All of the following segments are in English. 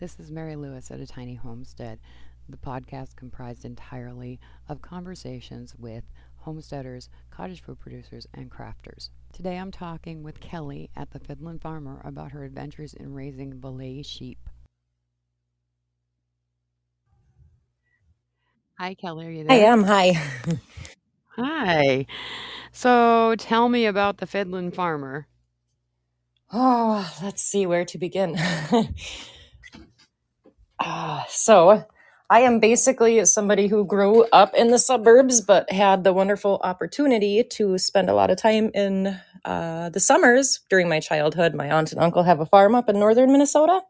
This is Mary Lewis at a tiny homestead. The podcast comprised entirely of conversations with homesteaders, cottage food producers, and crafters. Today I'm talking with Kelly at the Fiddlin' Farmer about her adventures in raising Valais sheep. Hi, Kelly. Are you there? I am. Hi. Hi. So tell me about the Fiddlin' Farmer. Oh, let's see where to begin. Ah, so, I am basically somebody who grew up in the suburbs, but had the wonderful opportunity to spend a lot of time in uh, the summers during my childhood. My aunt and uncle have a farm up in northern Minnesota.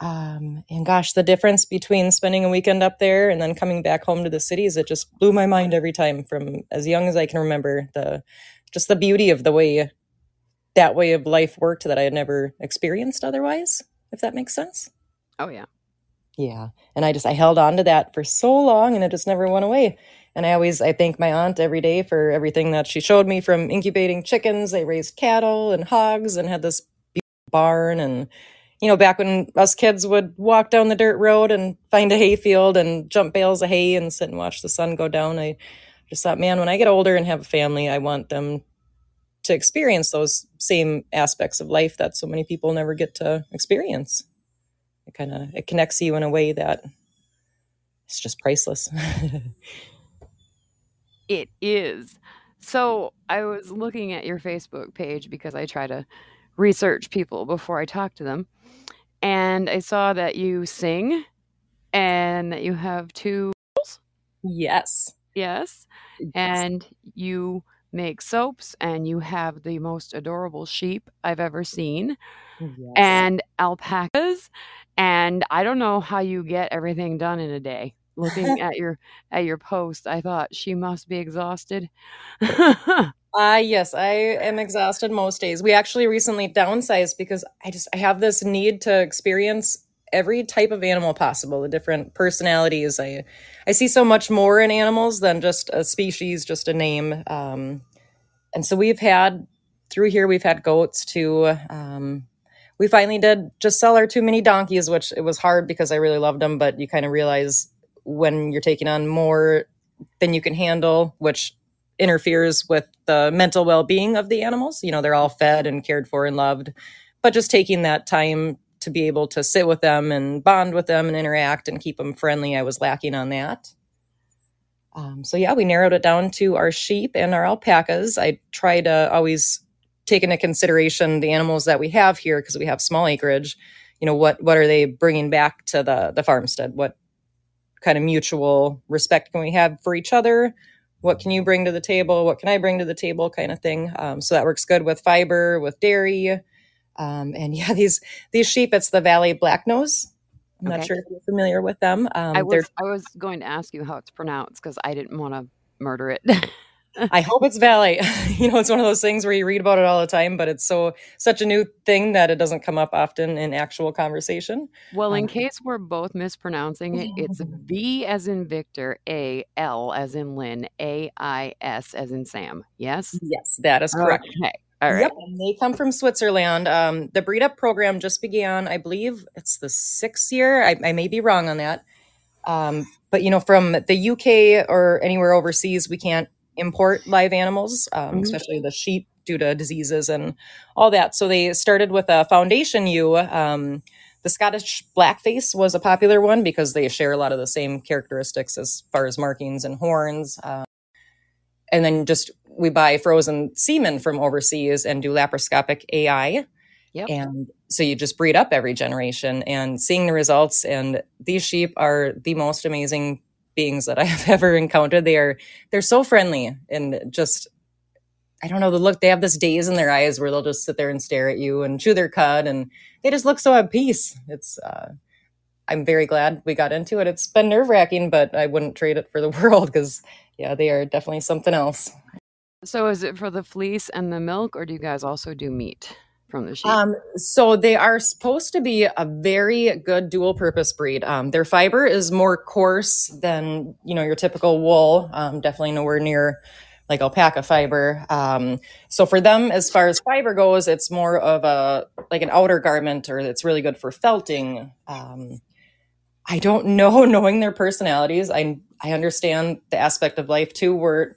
Um, and gosh, the difference between spending a weekend up there and then coming back home to the cities, it just blew my mind every time from as young as I can remember. The just the beauty of the way that way of life worked that I had never experienced otherwise, if that makes sense. Oh, yeah. Yeah. And I just I held on to that for so long and it just never went away. And I always I thank my aunt every day for everything that she showed me from incubating chickens, they raised cattle and hogs and had this barn and you know, back when us kids would walk down the dirt road and find a hayfield and jump bales of hay and sit and watch the sun go down, I just thought, man, when I get older and have a family, I want them to experience those same aspects of life that so many people never get to experience. It kind of it connects you in a way that it's just priceless. It is. So I was looking at your Facebook page because I try to research people before I talk to them. And I saw that you sing and that you have two. Yes. Yes. And you make soaps and you have the most adorable sheep I've ever seen Yes. and alpacas. And I don't know how you get everything done in a day. Looking at your at your post, I thought she must be exhausted. Uh yes, I am exhausted most days. We actually recently downsized because I just I have this need to experience every type of animal possible, the different personalities. I I see so much more in animals than just a species, just a name. Um, and so we've had through here we've had goats too. Um, we finally did just sell our two mini donkeys, which it was hard because I really loved them, but you kind of realize when you're taking on more than you can handle, which interferes with the mental well-being of the animals. You know, they're all fed and cared for and loved, but just taking that time to be able to sit with them and bond with them and interact and keep them friendly, I was lacking on that. Um, so yeah, we narrowed it down to our sheep and our alpacas. I try to always take into consideration the animals that we have here because we have small acreage. You know, what what are they bringing back to the the farmstead? What kind of mutual respect can we have for each other? What can you bring to the table? What can I bring to the table? Kind of thing. Um, so that works good with fiber, with dairy, um, and yeah, these these sheep. It's the Valais Black Nose. I'm not sure if you're familiar with them. Um, I was I was going to ask you how it's pronounced because I didn't want to murder it. I hope it's Valley. you know, it's one of those things where you read about it all the time, but it's so such a new thing that it doesn't come up often in actual conversation. well, in Um, case we're both mispronouncing it, it's V as in Victor, A L as in Lynn, A I S as in Sam. Yes. yes, that is correct. Okay. All right. Yep, and they come from Switzerland. Um, the breed up program just began, I believe it's the sixth year. I, I may be wrong on that. Um, but you know, from the UK or anywhere overseas, we can't import live animals, um, Mhm. especially the sheep, due to diseases and all that. So they started with a foundation ewe. Um, the Scottish Blackface was a popular one because they share a lot of the same characteristics as far as markings and horns. Um, and then just we buy frozen semen from overseas and do laparoscopic AI. Yep. And so you just breed up every generation and seeing the results. And these sheep are the most amazing beings that I have ever encountered. They are they're so friendly and just I don't know the look. They have this daze in their eyes where they'll just sit there and stare at you and chew their cud, and they just look so at peace. It's uh, I'm very glad we got into it. It's been nerve wracking, but I wouldn't trade it for the world because yeah, they are definitely something else. So is it for the fleece and the milk, or do you guys also do meat from the sheep? Um, so they are supposed to be a very good dual purpose breed. Um, their fiber is more coarse than you know your typical wool. Um, definitely nowhere near like alpaca fiber. Um, so for them, as far as fiber goes, it's more of a like an outer garment, or it's really good for felting. Um, I don't know, knowing their personalities, I I understand the aspect of life too, where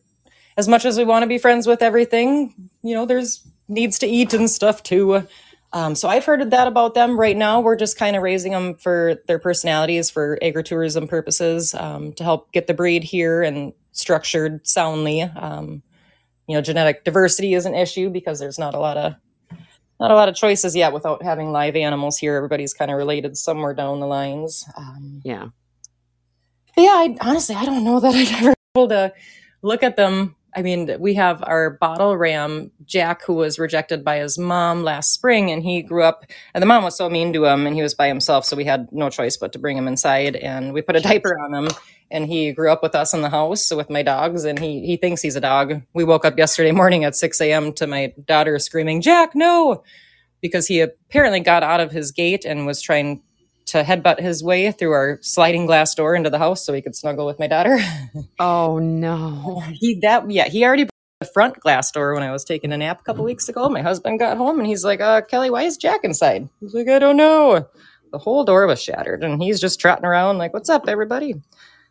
as much as we want to be friends with everything, you know, there's needs to eat and stuff too. Um, so I've heard that about them. Right now, we're just kind of raising them for their personalities for agritourism purposes um, to help get the breed here and structured soundly. Um, you know, genetic diversity is an issue because there's not a lot of not a lot of choices yet without having live animals here. Everybody's kind of related somewhere down the lines. Um, yeah. yeah, I, honestly, I don't know that I'd ever be able to look at them I mean, we have our bottle ram, Jack, who was rejected by his mom last spring, and he grew up, and the mom was so mean to him, and he was by himself, so we had no choice but to bring him inside, and we put a diaper on him, and he grew up with us in the house with my dogs, and he he thinks he's a dog. We woke up yesterday morning at 6 a.m. to my daughter screaming, Jack, no! Because he apparently got out of his gate and was trying to headbutt his way through our sliding glass door into the house so he could snuggle with my daughter. oh no. He that yeah, he already the front glass door when I was taking a nap a couple weeks ago. My husband got home and he's like, uh, Kelly, why is Jack inside? He's like, I don't know. The whole door was shattered and he's just trotting around like, What's up, everybody?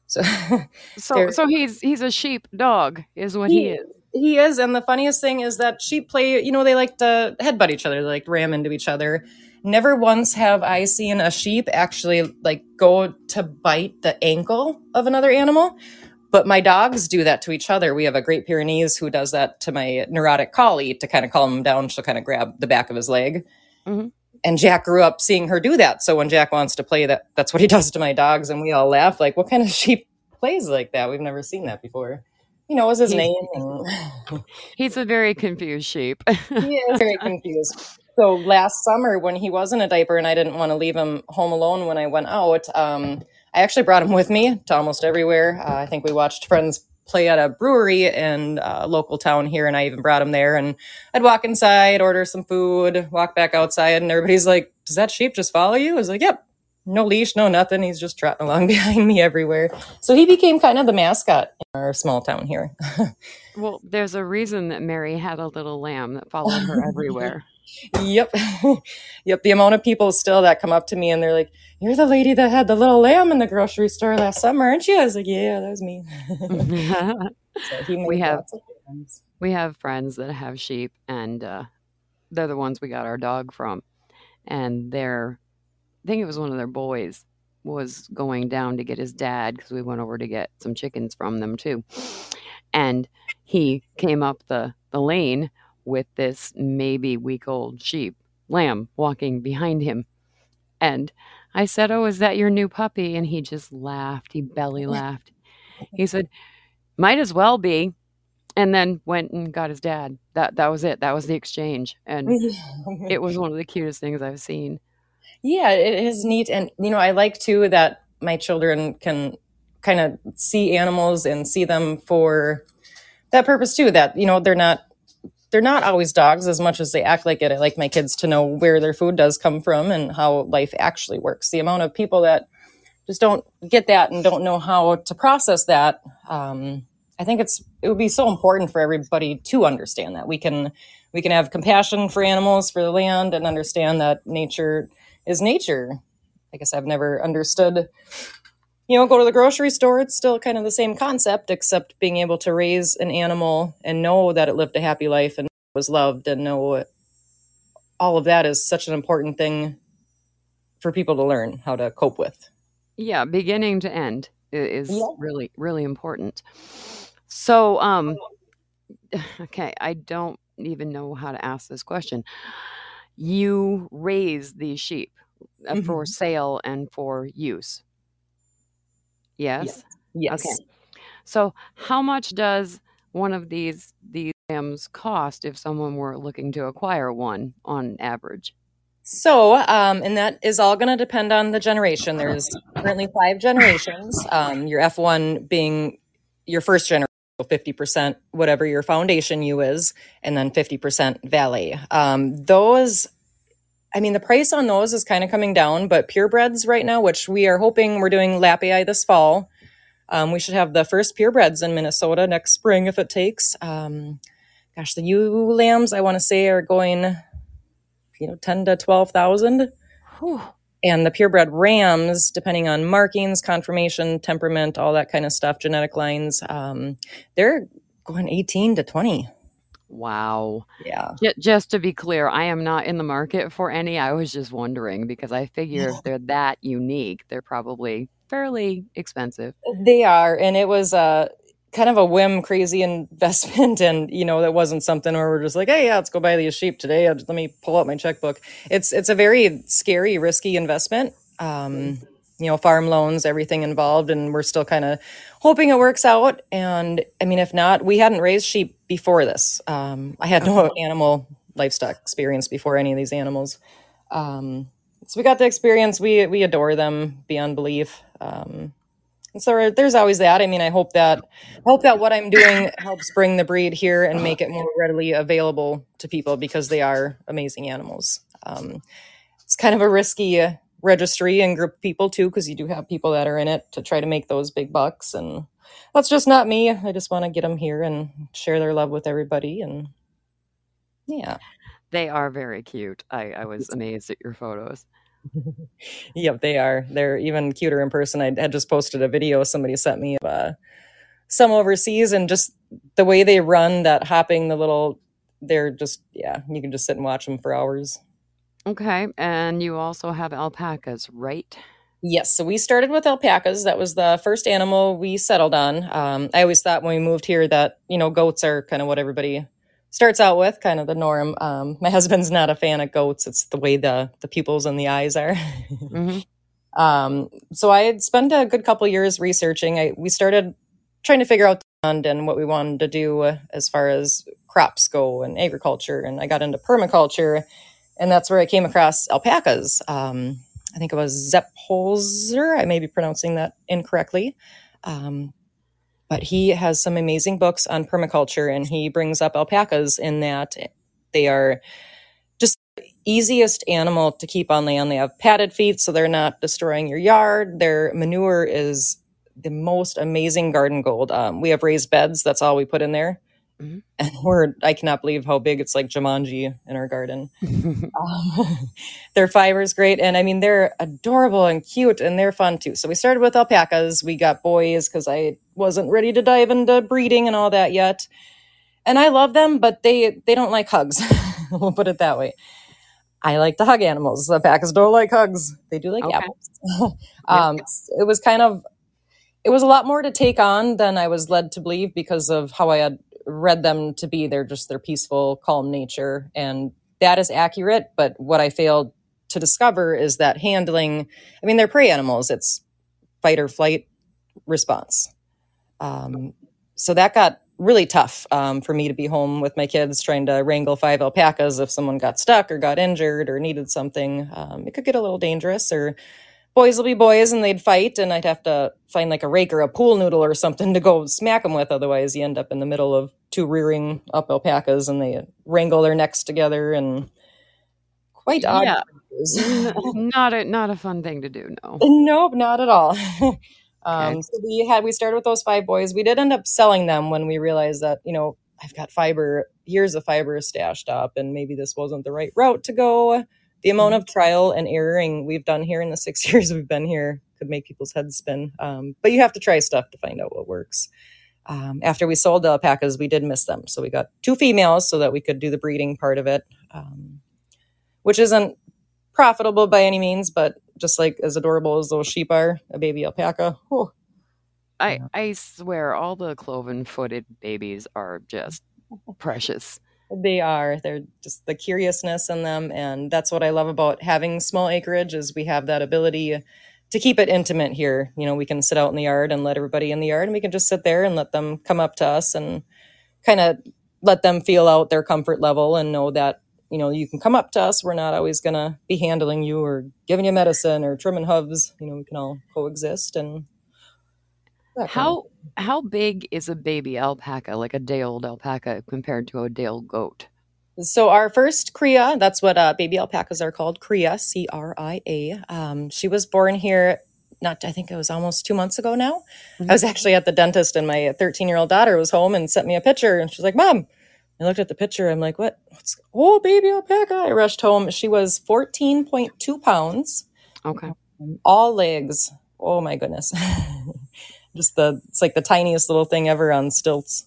So So so he's he's a sheep dog, is what he, he is. He is, and the funniest thing is that sheep play, you know, they like to headbutt each other, they like ram into each other never once have I seen a sheep actually like go to bite the ankle of another animal. But my dogs do that to each other. We have a Great Pyrenees who does that to my neurotic collie to kind of calm him down. She'll kind of grab the back of his leg. Mm-hmm. And Jack grew up seeing her do that. So when Jack wants to play, that that's what he does to my dogs, and we all laugh like, "What kind of sheep plays like that? We've never seen that before." You know, was his he's, name? And... he's a very confused sheep. he is very confused. So last summer, when he was in a diaper and I didn't want to leave him home alone when I went out, um, I actually brought him with me to almost everywhere. Uh, I think we watched friends play at a brewery in a local town here, and I even brought him there. And I'd walk inside, order some food, walk back outside, and everybody's like, "Does that sheep just follow you?" I was like, "Yep." No leash, no nothing. He's just trotting along behind me everywhere. So he became kind of the mascot in our small town here. well, there's a reason that Mary had a little lamb that followed her everywhere. Yep. yep. The amount of people still that come up to me and they're like, You're the lady that had the little lamb in the grocery store last summer, aren't you? I was like, Yeah, that was me. so we have we have friends that have sheep and uh, they're the ones we got our dog from. And they're I think it was one of their boys was going down to get his dad because we went over to get some chickens from them too. And he came up the, the lane with this maybe week old sheep, lamb, walking behind him. And I said, Oh, is that your new puppy? And he just laughed. He belly laughed. He said, Might as well be. And then went and got his dad. That that was it. That was the exchange. And it was one of the cutest things I've seen. Yeah, it is neat. And you know, I like too that my children can kind of see animals and see them for that purpose too. That, you know, they're not they're not always dogs as much as they act like it. I like my kids to know where their food does come from and how life actually works. The amount of people that just don't get that and don't know how to process that. Um, I think it's it would be so important for everybody to understand that we can we can have compassion for animals, for the land, and understand that nature is nature. I guess I've never understood. You know, go to the grocery store. It's still kind of the same concept, except being able to raise an animal and know that it lived a happy life and was loved and know all of that is such an important thing for people to learn how to cope with. Yeah, beginning to end is yeah. really really important. So, um okay, I don't even know how to ask this question. You raise these sheep uh, mm-hmm. for sale and for use. Yes. Yes. Okay. So, how much does one of these these cost if someone were looking to acquire one on average? So, um, and that is all going to depend on the generation. There's currently five generations. Um, your F1 being your first generation, 50%, whatever your foundation ewe is, and then 50% Valais. Um, those, I mean, the price on those is kind of coming down, but purebreds right now, which we are hoping we're doing Lap AI this fall, Um, we should have the first purebreds in Minnesota next spring if it takes. Gosh, the ewe lambs I want to say are going, you know, ten to twelve thousand, and the purebred rams, depending on markings, conformation, temperament, all that kind of stuff, genetic lines, um, they're going eighteen to twenty. Wow. Yeah. Just to be clear, I am not in the market for any. I was just wondering because I figure if they're that unique, they're probably fairly expensive. They are, and it was a kind of a whim, crazy investment, and you know that wasn't something where we're just like, hey, yeah, let's go buy these sheep today. Let me pull out my checkbook. It's it's a very scary, risky investment. Um, you know, farm loans, everything involved, and we're still kind of hoping it works out. And I mean, if not, we hadn't raised sheep before this. Um, I had no animal livestock experience before any of these animals. Um, so we got the experience. We we adore them beyond belief. Um, and so there's always that. I mean, I hope that I hope that what I'm doing helps bring the breed here and make it more readily available to people because they are amazing animals. Um, it's kind of a risky registry and group people too, because you do have people that are in it to try to make those big bucks, and that's just not me. I just want to get them here and share their love with everybody, and yeah, They are very cute. I, I was amazed at your photos. Yep, they are. They're even cuter in person. I had just posted a video somebody sent me of uh, some overseas, and just the way they run, that hopping, the little, they're just yeah, you can just sit and watch them for hours. Okay. And you also have alpacas, right? Yes, so we started with alpacas. That was the first animal we settled on. Um, I always thought when we moved here that you know goats are kind of what everybody starts out with, kind of the norm. Um, my husband's not a fan of goats. It's the way the the pupils and the eyes are. hmm um, so I had spent a good couple years researching. I, we started trying to figure out the land and what we wanted to do as far as crops go and agriculture. And I got into permaculture, and that's where I came across alpacas. Um, I think it was Sepp Holzer. I may be pronouncing that incorrectly. Um, but he has some amazing books on permaculture, and he brings up alpacas in that they are just easiest animal to keep on land. They have padded feet, so they're not destroying your yard. Their manure is the most amazing garden gold. Um, we have raised beds. That's all we put in there. Mhm. And we're, I cannot believe how big it's like Jumanji in our garden. Um, their fiber is great. And I mean, they're adorable and cute and they're fun too. So we started with alpacas. We got boys because I wasn't ready to dive into breeding and all that yet. And I love them, but they they don't like hugs. we'll put it that way. I like to hug animals. The alpacas don't like hugs. They do like Okay. apples. um, it was kind of it was a lot more to take on than I was led to believe because of how I had read them to be. They're just their peaceful, calm nature, and that is accurate. But what I failed to discover is that handling. I mean, they're prey animals. It's fight or flight response. Um, so that got really tough um, for me to be home with my kids trying to wrangle five alpacas if someone got stuck or got injured or needed something. Um, it could get a little dangerous or boys will be boys and they'd fight and I'd have to find like a rake or a pool noodle or something to go smack them with. Otherwise you end up in the middle of two rearing up alpacas and they wrangle their necks together and quite odd. Yeah. not a not a fun thing to do. No. Nope, not at all. um, Okay. so we had we started with those five boys. We did end up selling them when we realized that you know I've got fiber years of fiber stashed up, and maybe this wasn't the right route to go. The amount of trial and erroring we've done here in the six years we've been here could make people's heads spin. Um, but you have to try stuff to find out what works. Um, after we sold the alpacas, we did miss them, so we got two females so that we could do the breeding part of it, um, which isn't profitable by any means, but just like as adorable as those sheep are, a baby alpaca. whew. I I swear all the cloven footed babies are just precious. They are. They're just the curiousness in them, and that's what I love about having small acreage is we have that ability to keep it intimate here. You know, we can sit out in the yard and let everybody in the yard, and we can just sit there and let them come up to us and kind of let them feel out their comfort level and know that you know you can come up to us. We're not always gonna be handling you or giving you medicine or trimming hooves. You know, we can all coexist and How how big is a baby alpaca, like a day old alpaca, compared to a day old goat? So our first cria, that's what uh, baby alpacas are called, cria, C R I A. Um, she was born here not I think it was almost two months ago now. Mm-hmm. I was actually at the dentist and my 13 year old daughter was home and sent me a picture and she's like, Mom, I looked at the picture. I'm like, what? What's oh baby alpaca? I rushed home. She was 14.2 pounds. Okay. All legs. Oh my goodness. Just the it's like the tiniest little thing ever on stilts.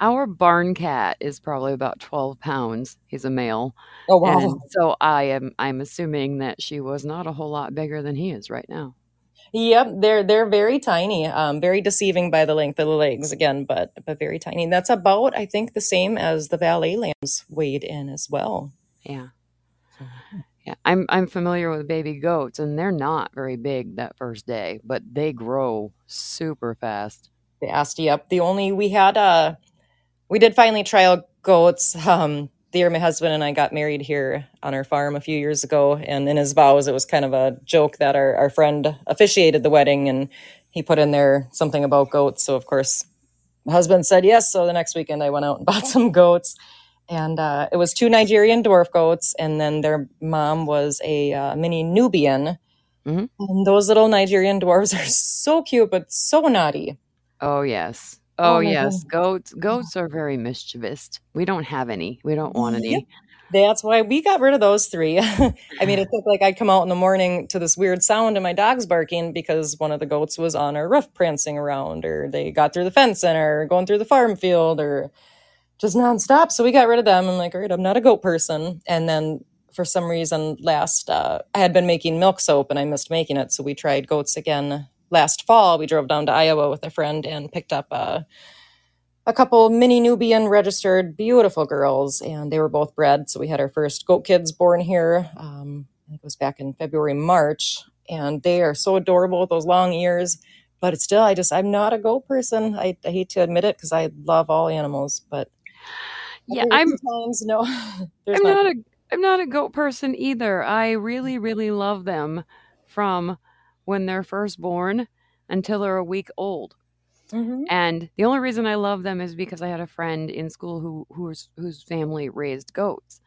Our barn cat is probably about 12 pounds. He's a male. Oh wow. And so I am I'm assuming that she was not a whole lot bigger than he is right now. Yep, they're they're very tiny, um, very deceiving by the length of the legs again, but but very tiny. And that's about I think the same as the Valais lambs weighed in as well. Yeah. I'm I'm familiar with baby goats and they're not very big that first day, but they grow super fast. Fast, yep. The only we had uh we did finally trial goats. Um the year my husband and I got married here on our farm a few years ago. And in his vows, it was kind of a joke that our, our friend officiated the wedding and he put in there something about goats. So, of course, my husband said yes. So the next weekend, I went out and bought some goats. And uh, it was two Nigerian dwarf goats. And then their mom was a uh, mini Nubian. Mm-hmm. And those little Nigerian dwarves are so cute, but so naughty. Oh, yes. Oh, oh yes, goats goats are very mischievous. We don't have any. We don't want any. That's why we got rid of those three. I mean, it took like I'd come out in the morning to this weird sound and my dog's barking because one of the goats was on our roof prancing around, or they got through the fence and are going through the farm field, or just nonstop. So we got rid of them. I'm like, all right, I'm not a goat person. And then for some reason, last uh, I had been making milk soap and I missed making it, so we tried goats again last fall, we drove down to Iowa with a friend and picked up a, a couple mini Nubian registered beautiful girls, and they were both bred. So we had our first goat kids born here. Um, it was back in February, March, and they are so adorable with those long ears. But it's still, I just, I'm not a goat person. I, I hate to admit it because I love all animals, but yeah, I'm times no. I'm not, not a I'm not a goat person either. I really, really love them from when they're first born until they're a week old. Mm-hmm. And the only reason I love them is because I had a friend in school who whose whose family raised goats.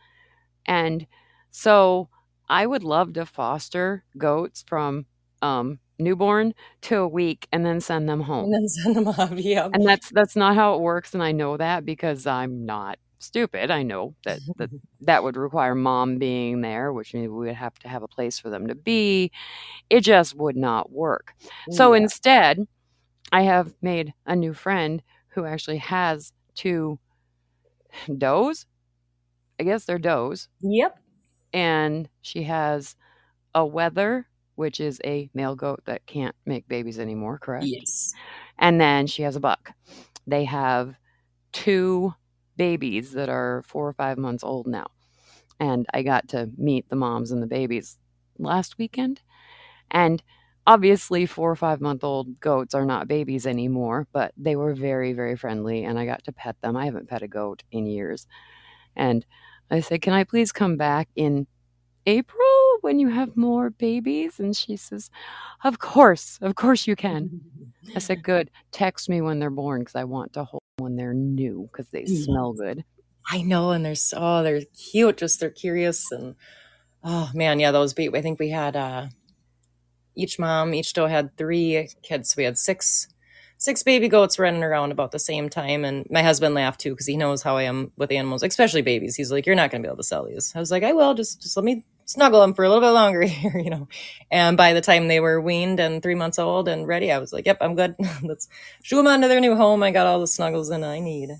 And so I would love to foster goats from um, newborn to a week and then send them home. And then send them off, yeah. And that's that's not how it works and I know that because I'm not stupid. I know that that, that would require mom being there, which means we would have to have a place for them to be. It just would not work. So yeah. instead, I have made a new friend who actually has two does. I guess they're does. Yep. And she has a wether, which is a male goat that can't make babies anymore, correct? Yes. And then she has a buck. They have two babies that are four or five months old now. And I got to meet the moms and the babies last weekend. And obviously, four or five month old goats are not babies anymore, but they were very, very friendly. And I got to pet them. I haven't pet a goat in years. And I said, Can I please come back in April when you have more babies? And she says, Of course, of course you can. I said, Good. Text me when they're born because I want to hold when they're new because they yes. smell good. I know, and they're so oh, they're cute. Just they're curious and oh man, yeah, those be. I think we had uh, each mom, each doe had three kids. So we had six six baby goats running around about the same time. And my husband laughed too because he knows how I am with animals, especially babies. He's like, "You're not going to be able to sell these." I was like, "I will. Just just let me snuggle them for a little bit longer here, you know." And by the time they were weaned and three months old and ready, I was like, "Yep, I'm good. Let's shoo them onto their new home. I got all the snuggles that I need."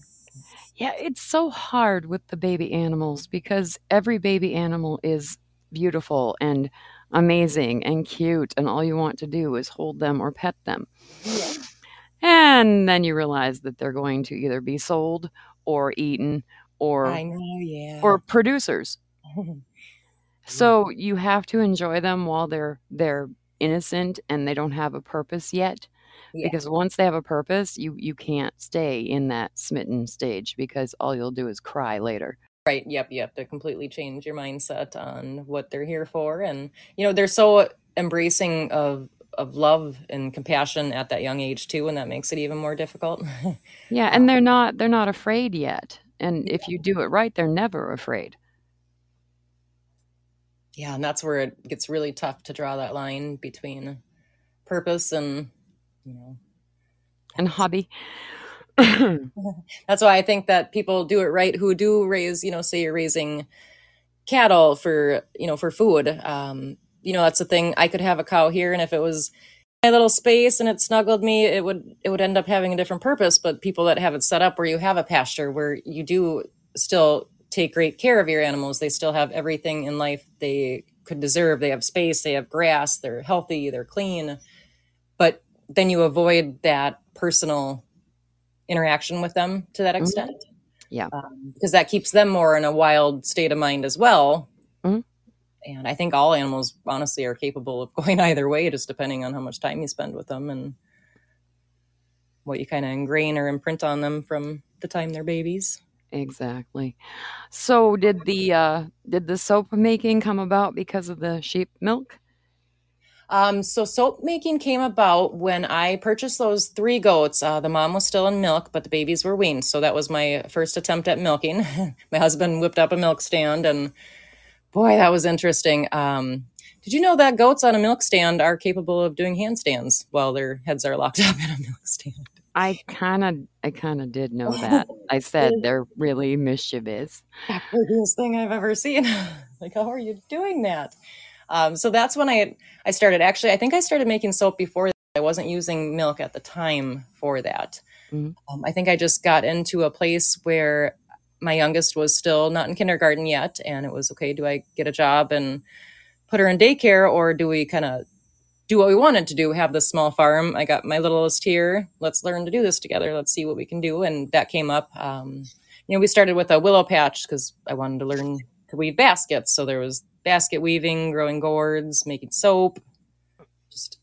Yeah, it's so hard with the baby animals because every baby animal is beautiful and amazing and cute, and all you want to do is hold them or pet them. Yeah. And then you realize that they're going to either be sold or eaten or I know, yeah. or producers. Mm. so you have to enjoy them while they're they're innocent and they don't have a purpose yet. Yeah. Because once they have a purpose, you you can't stay in that smitten stage because all you'll do is cry later. Right. Yep. You have to completely change your mindset on what they're here for, and you know they're so embracing of of love and compassion at that young age too and that makes it even more difficult yeah and um they're not they're not afraid yet and if you do it right they're never afraid yeah and that's where it gets really tough to draw that line between purpose and you know and hobby. That's why I think that people do it right who do raise, you know, say you're raising cattle for, you know, for food. Um, you know, that's the thing. I could have a cow here and if it was my little space and it snuggled me, it would it would end up having a different purpose. But people that have it set up where you have a pasture where you do still take great care of your animals, they still have everything in life they could deserve. They have space, they have grass, they're healthy, they're clean. But then you avoid that personal interaction with them to that mm-hmm. extent. Mm-hmm. Yeah. Um, because that keeps them more in a wild state of mind as well. Mm-hmm. And I think all animals, honestly, are capable of going either way, just depending on how much time you spend with them and what you kind of ingrain or imprint on them from the time they're babies. Exactly. So did the uh, did the soap making come about because of the sheep milk? Um, so soap making came about when I purchased those three goats. Uh, the mom was still in milk, but the babies were weaned. So that was my first attempt at milking. my husband whipped up a milk stand, and boy, that was interesting. Um, did you know that goats on a milk stand are capable of doing handstands while their heads are locked up in a milk stand? I kind of, I kind of did know that. I said they're really mischievous. Prettiest thing I've ever seen. like, how are you doing that? Um, so that's when I I started. Actually, I think I started making soap before. That. I wasn't using milk at the time for that. Mm-hmm. Um, I think I just got into a place where my youngest was still not in kindergarten yet, and it was okay. Do I get a job and put her in daycare, or do we kind of do what we wanted to do? We Have this small farm. I got my littlest here. Let's learn to do this together. Let's see what we can do. And that came up. Um, you know, we started with a willow patch because I wanted to learn to weave baskets. So there was basket weaving, growing gourds, making soap, just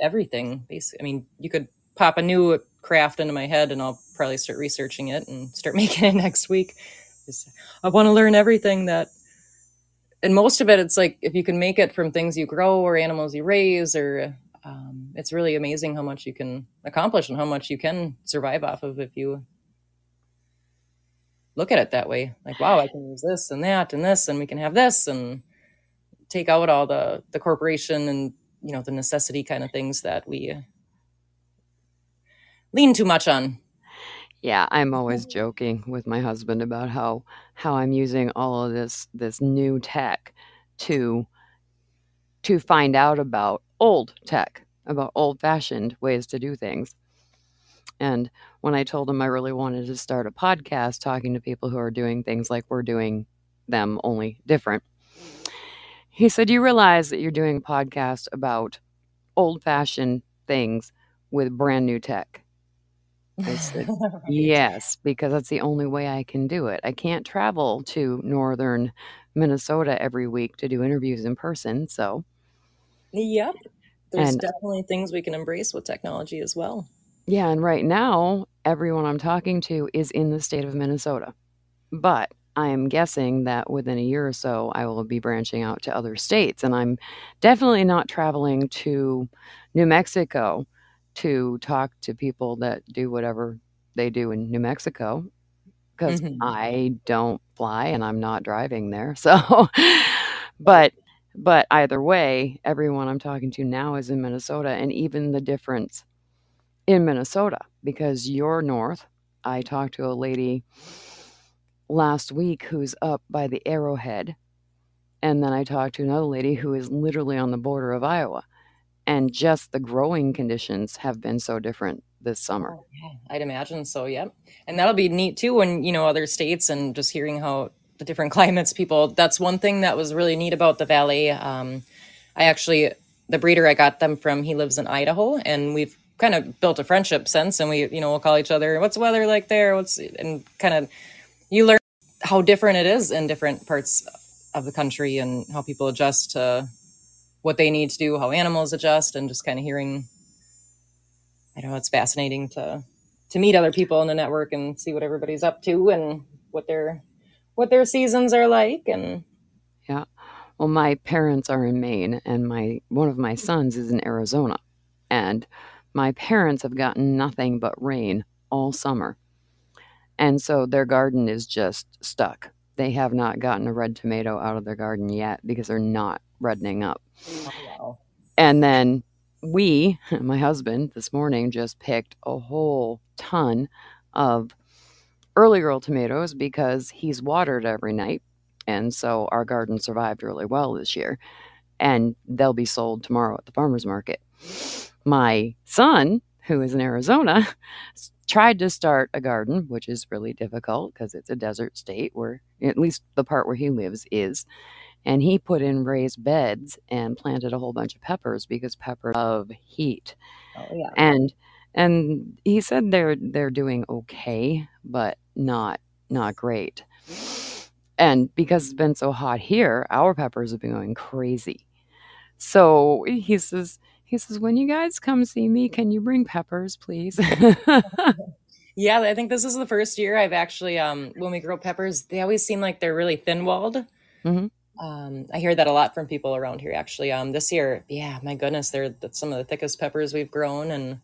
everything. Basically, I mean, you could pop a new craft into my head, and I'll probably start researching it and start making it next week. Just, I want to learn everything that, and most of it, it's like if you can make it from things you grow or animals you raise, or um, it's really amazing how much you can accomplish and how much you can survive off of if you look at it that way. Like, wow, I can use this and that and this, and we can have this, and take out all the the corporation and you know the necessity kind of things that we lean too much on. Yeah, I'm always mm-hmm. joking with my husband about how how I'm using all of this this new tech to to find out about old tech, about old fashioned ways to do things. And when I told him I really wanted to start a podcast talking to people who are doing things like we're doing them, only different, he said, You realize that you're doing a podcast about old fashioned things with brand new tech. I said, Yes, because that's the only way I can do it. I can't travel to northern Minnesota every week to do interviews in person. So, yep. There's and, definitely things we can embrace with technology as well. Yeah, and right now, everyone I'm talking to is in the state of Minnesota. But I am guessing that within a year or so, I will be branching out to other states. And I'm definitely not traveling to New Mexico to talk to people that do whatever they do in New Mexico because mm-hmm. I don't fly and I'm not driving there. So, but but either way, everyone I'm talking to now is in Minnesota, and even the difference in Minnesota because you're north. I talked to a lady last week who's up by the Arrowhead. And then I talked to another lady who is literally on the border of Iowa. And just the growing conditions have been so different this summer. Oh, yeah, I'd imagine so, yep. And that'll be neat too when, you know, other states and just hearing how the different climates people, that's one thing that was really neat about the Valais. Um, I actually, the breeder I got them from, he lives in Idaho and we've kind of built a friendship since and we you know we'll call each other what's the weather like there what's and kind of you learn how different it is in different parts of the country and how people adjust to what they need to do how animals adjust and just kind of hearing i don't know it's fascinating to to meet other people in the network and see what everybody's up to and what their what their seasons are like and yeah well my parents are in maine and my one of my sons is in arizona and my parents have gotten nothing but rain all summer. And so their garden is just stuck. They have not gotten a red tomato out of their garden yet because they're not reddening up. And then we, my husband, this morning just picked a whole ton of early girl tomatoes because he's watered every night. And so our garden survived really well this year. And they'll be sold tomorrow at the farmer's market. My son, who is in Arizona, tried to start a garden, which is really difficult because it's a desert state where, at least the part where he lives, is. And he put in raised beds and planted a whole bunch of peppers because peppers love heat. Oh yeah. And and he said they're they're doing okay, but not not great. And because it's been so hot here, our peppers have been going crazy. So he says he says when you guys come see me, can you bring peppers, please? yeah, I think this is the first year I've actually um when we grow peppers, they always seem like they're really thin-walled. Mhm. Um, I hear that a lot from people around here. Actually, um, this year, yeah, my goodness, they're some of the thickest peppers we've grown, and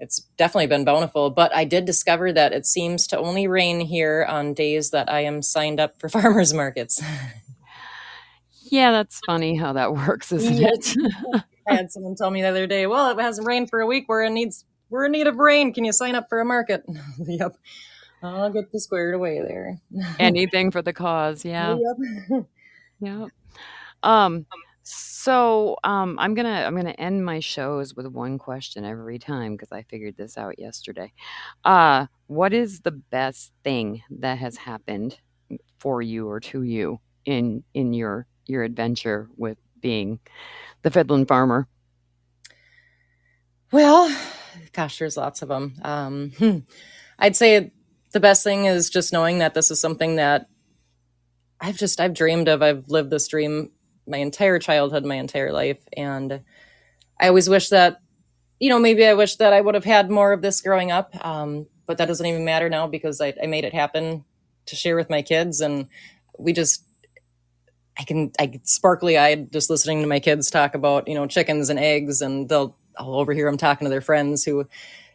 it's definitely been bountiful. But I did discover that it seems to only rain here on days that I am signed up for farmers markets. Yeah, that's funny how that works, isn't Yeah. it? I had someone tell me the other day, "Well, it hasn't rained for a week. We're in needs. We're in need of rain. Can you sign up for a market?" yep, I'll get the squared away there. Anything for the cause, yeah. Yep. Yeah. Um so um I'm to I'm to end my shows with one question every time because I figured this out yesterday. Uh what is the best thing that has happened for you or to you in in your your adventure with being the Fiddlin farmer? Well, gosh, there's lots of them. Um, hmm. I'd say the best thing is just knowing that this is something that I've just I've dreamed of. I've lived this dream my entire childhood, my entire life, and I always wish that you know maybe I wish that I would have had more of this growing up. Um, but that doesn't even matter now because I, I made it happen to share with my kids, and we just I can I get sparkly eyed just listening to my kids talk about you know chickens and eggs, and they'll I'll overhear them talking to their friends who,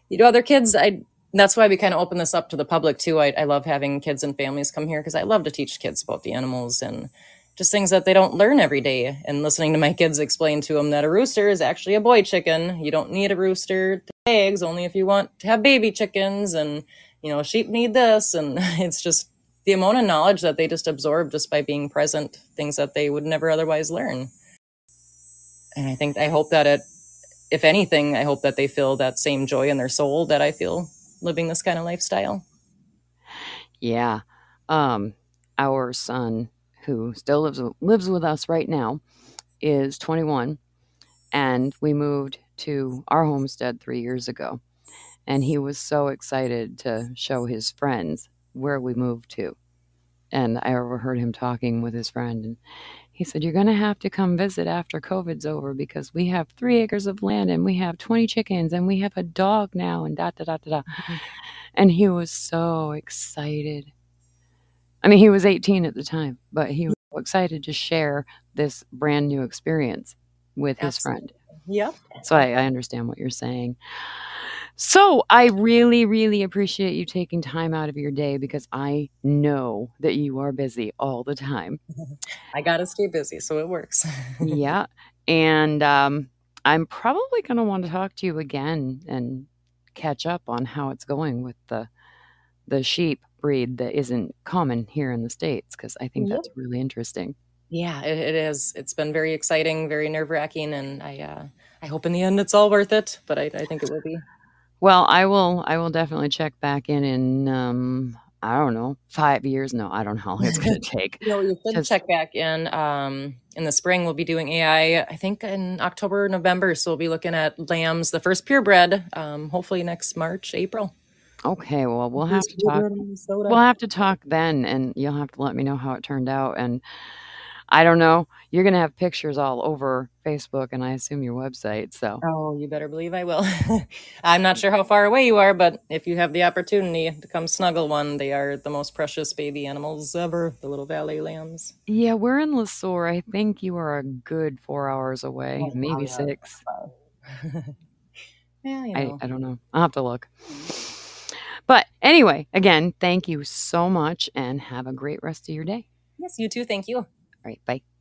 you know, other kids. I that's why we kind of open this up to the public too. I, I love having kids and families come here because I love to teach kids about the animals and just things that they don't learn every day. And listening to my kids explain to them that a rooster is actually a boy chicken. You don't need a rooster to eggs, only if you want to have baby chickens. And you know, sheep need this, and it's just the amount of knowledge that they just absorb just by being present, things that they would never otherwise learn. And I think I hope that it, if anything, I hope that they feel that same joy in their soul that I feel living this kind of lifestyle. Yeah. Um our son who still lives lives with us right now is 21 and we moved to our homestead 3 years ago. And he was so excited to show his friends where we moved to. And I overheard him talking with his friend and he said, You're going to have to come visit after COVID's over because we have three acres of land and we have 20 chickens and we have a dog now and da da da da da. Mm-hmm. And he was so excited. I mean, he was 18 at the time, but he was so excited to share this brand new experience with his friend. Yep. So I, I understand what you're saying. So I really, really appreciate you taking time out of your day because I know that you are busy all the time. I got to stay busy, so it works. yeah. And um, I'm probably going to want to talk to you again and catch up on how it's going with the the sheep breed that isn't common here in the states because I think Yep. that's really interesting. Yeah, it, it is. It's been very exciting, very nerve wracking, and I, uh, I hope in the end it's all worth it. But I, I think it will be. Well, I will. I will definitely check back in in um, I don't know five years. No, I don't know how long it's going to take. You know, you should check back in um, in the spring. We'll be doing AI, I think in October, November. So we'll be looking at lambs, the first purebred, um, hopefully next March, April. Okay, well, we'll have to talk. Purebred in Minnesota. We'll have to talk then, and you'll have to let me know how it turned out. And I don't know. You're going to have pictures all over Facebook, and I assume your website. So Oh, you better believe I will. I'm not sure how far away you are, but if you have the opportunity to come snuggle one, they are the most precious baby animals ever, the little Valais lambs. yeah, we're in Le Sueur. I think you are a good four hours away, Oh, maybe yeah. six. yeah, you I. I don't know. I'll have to look. But anyway, again, thank you so much, and have a great rest of your day. yes, you too. Thank you. All right, bye.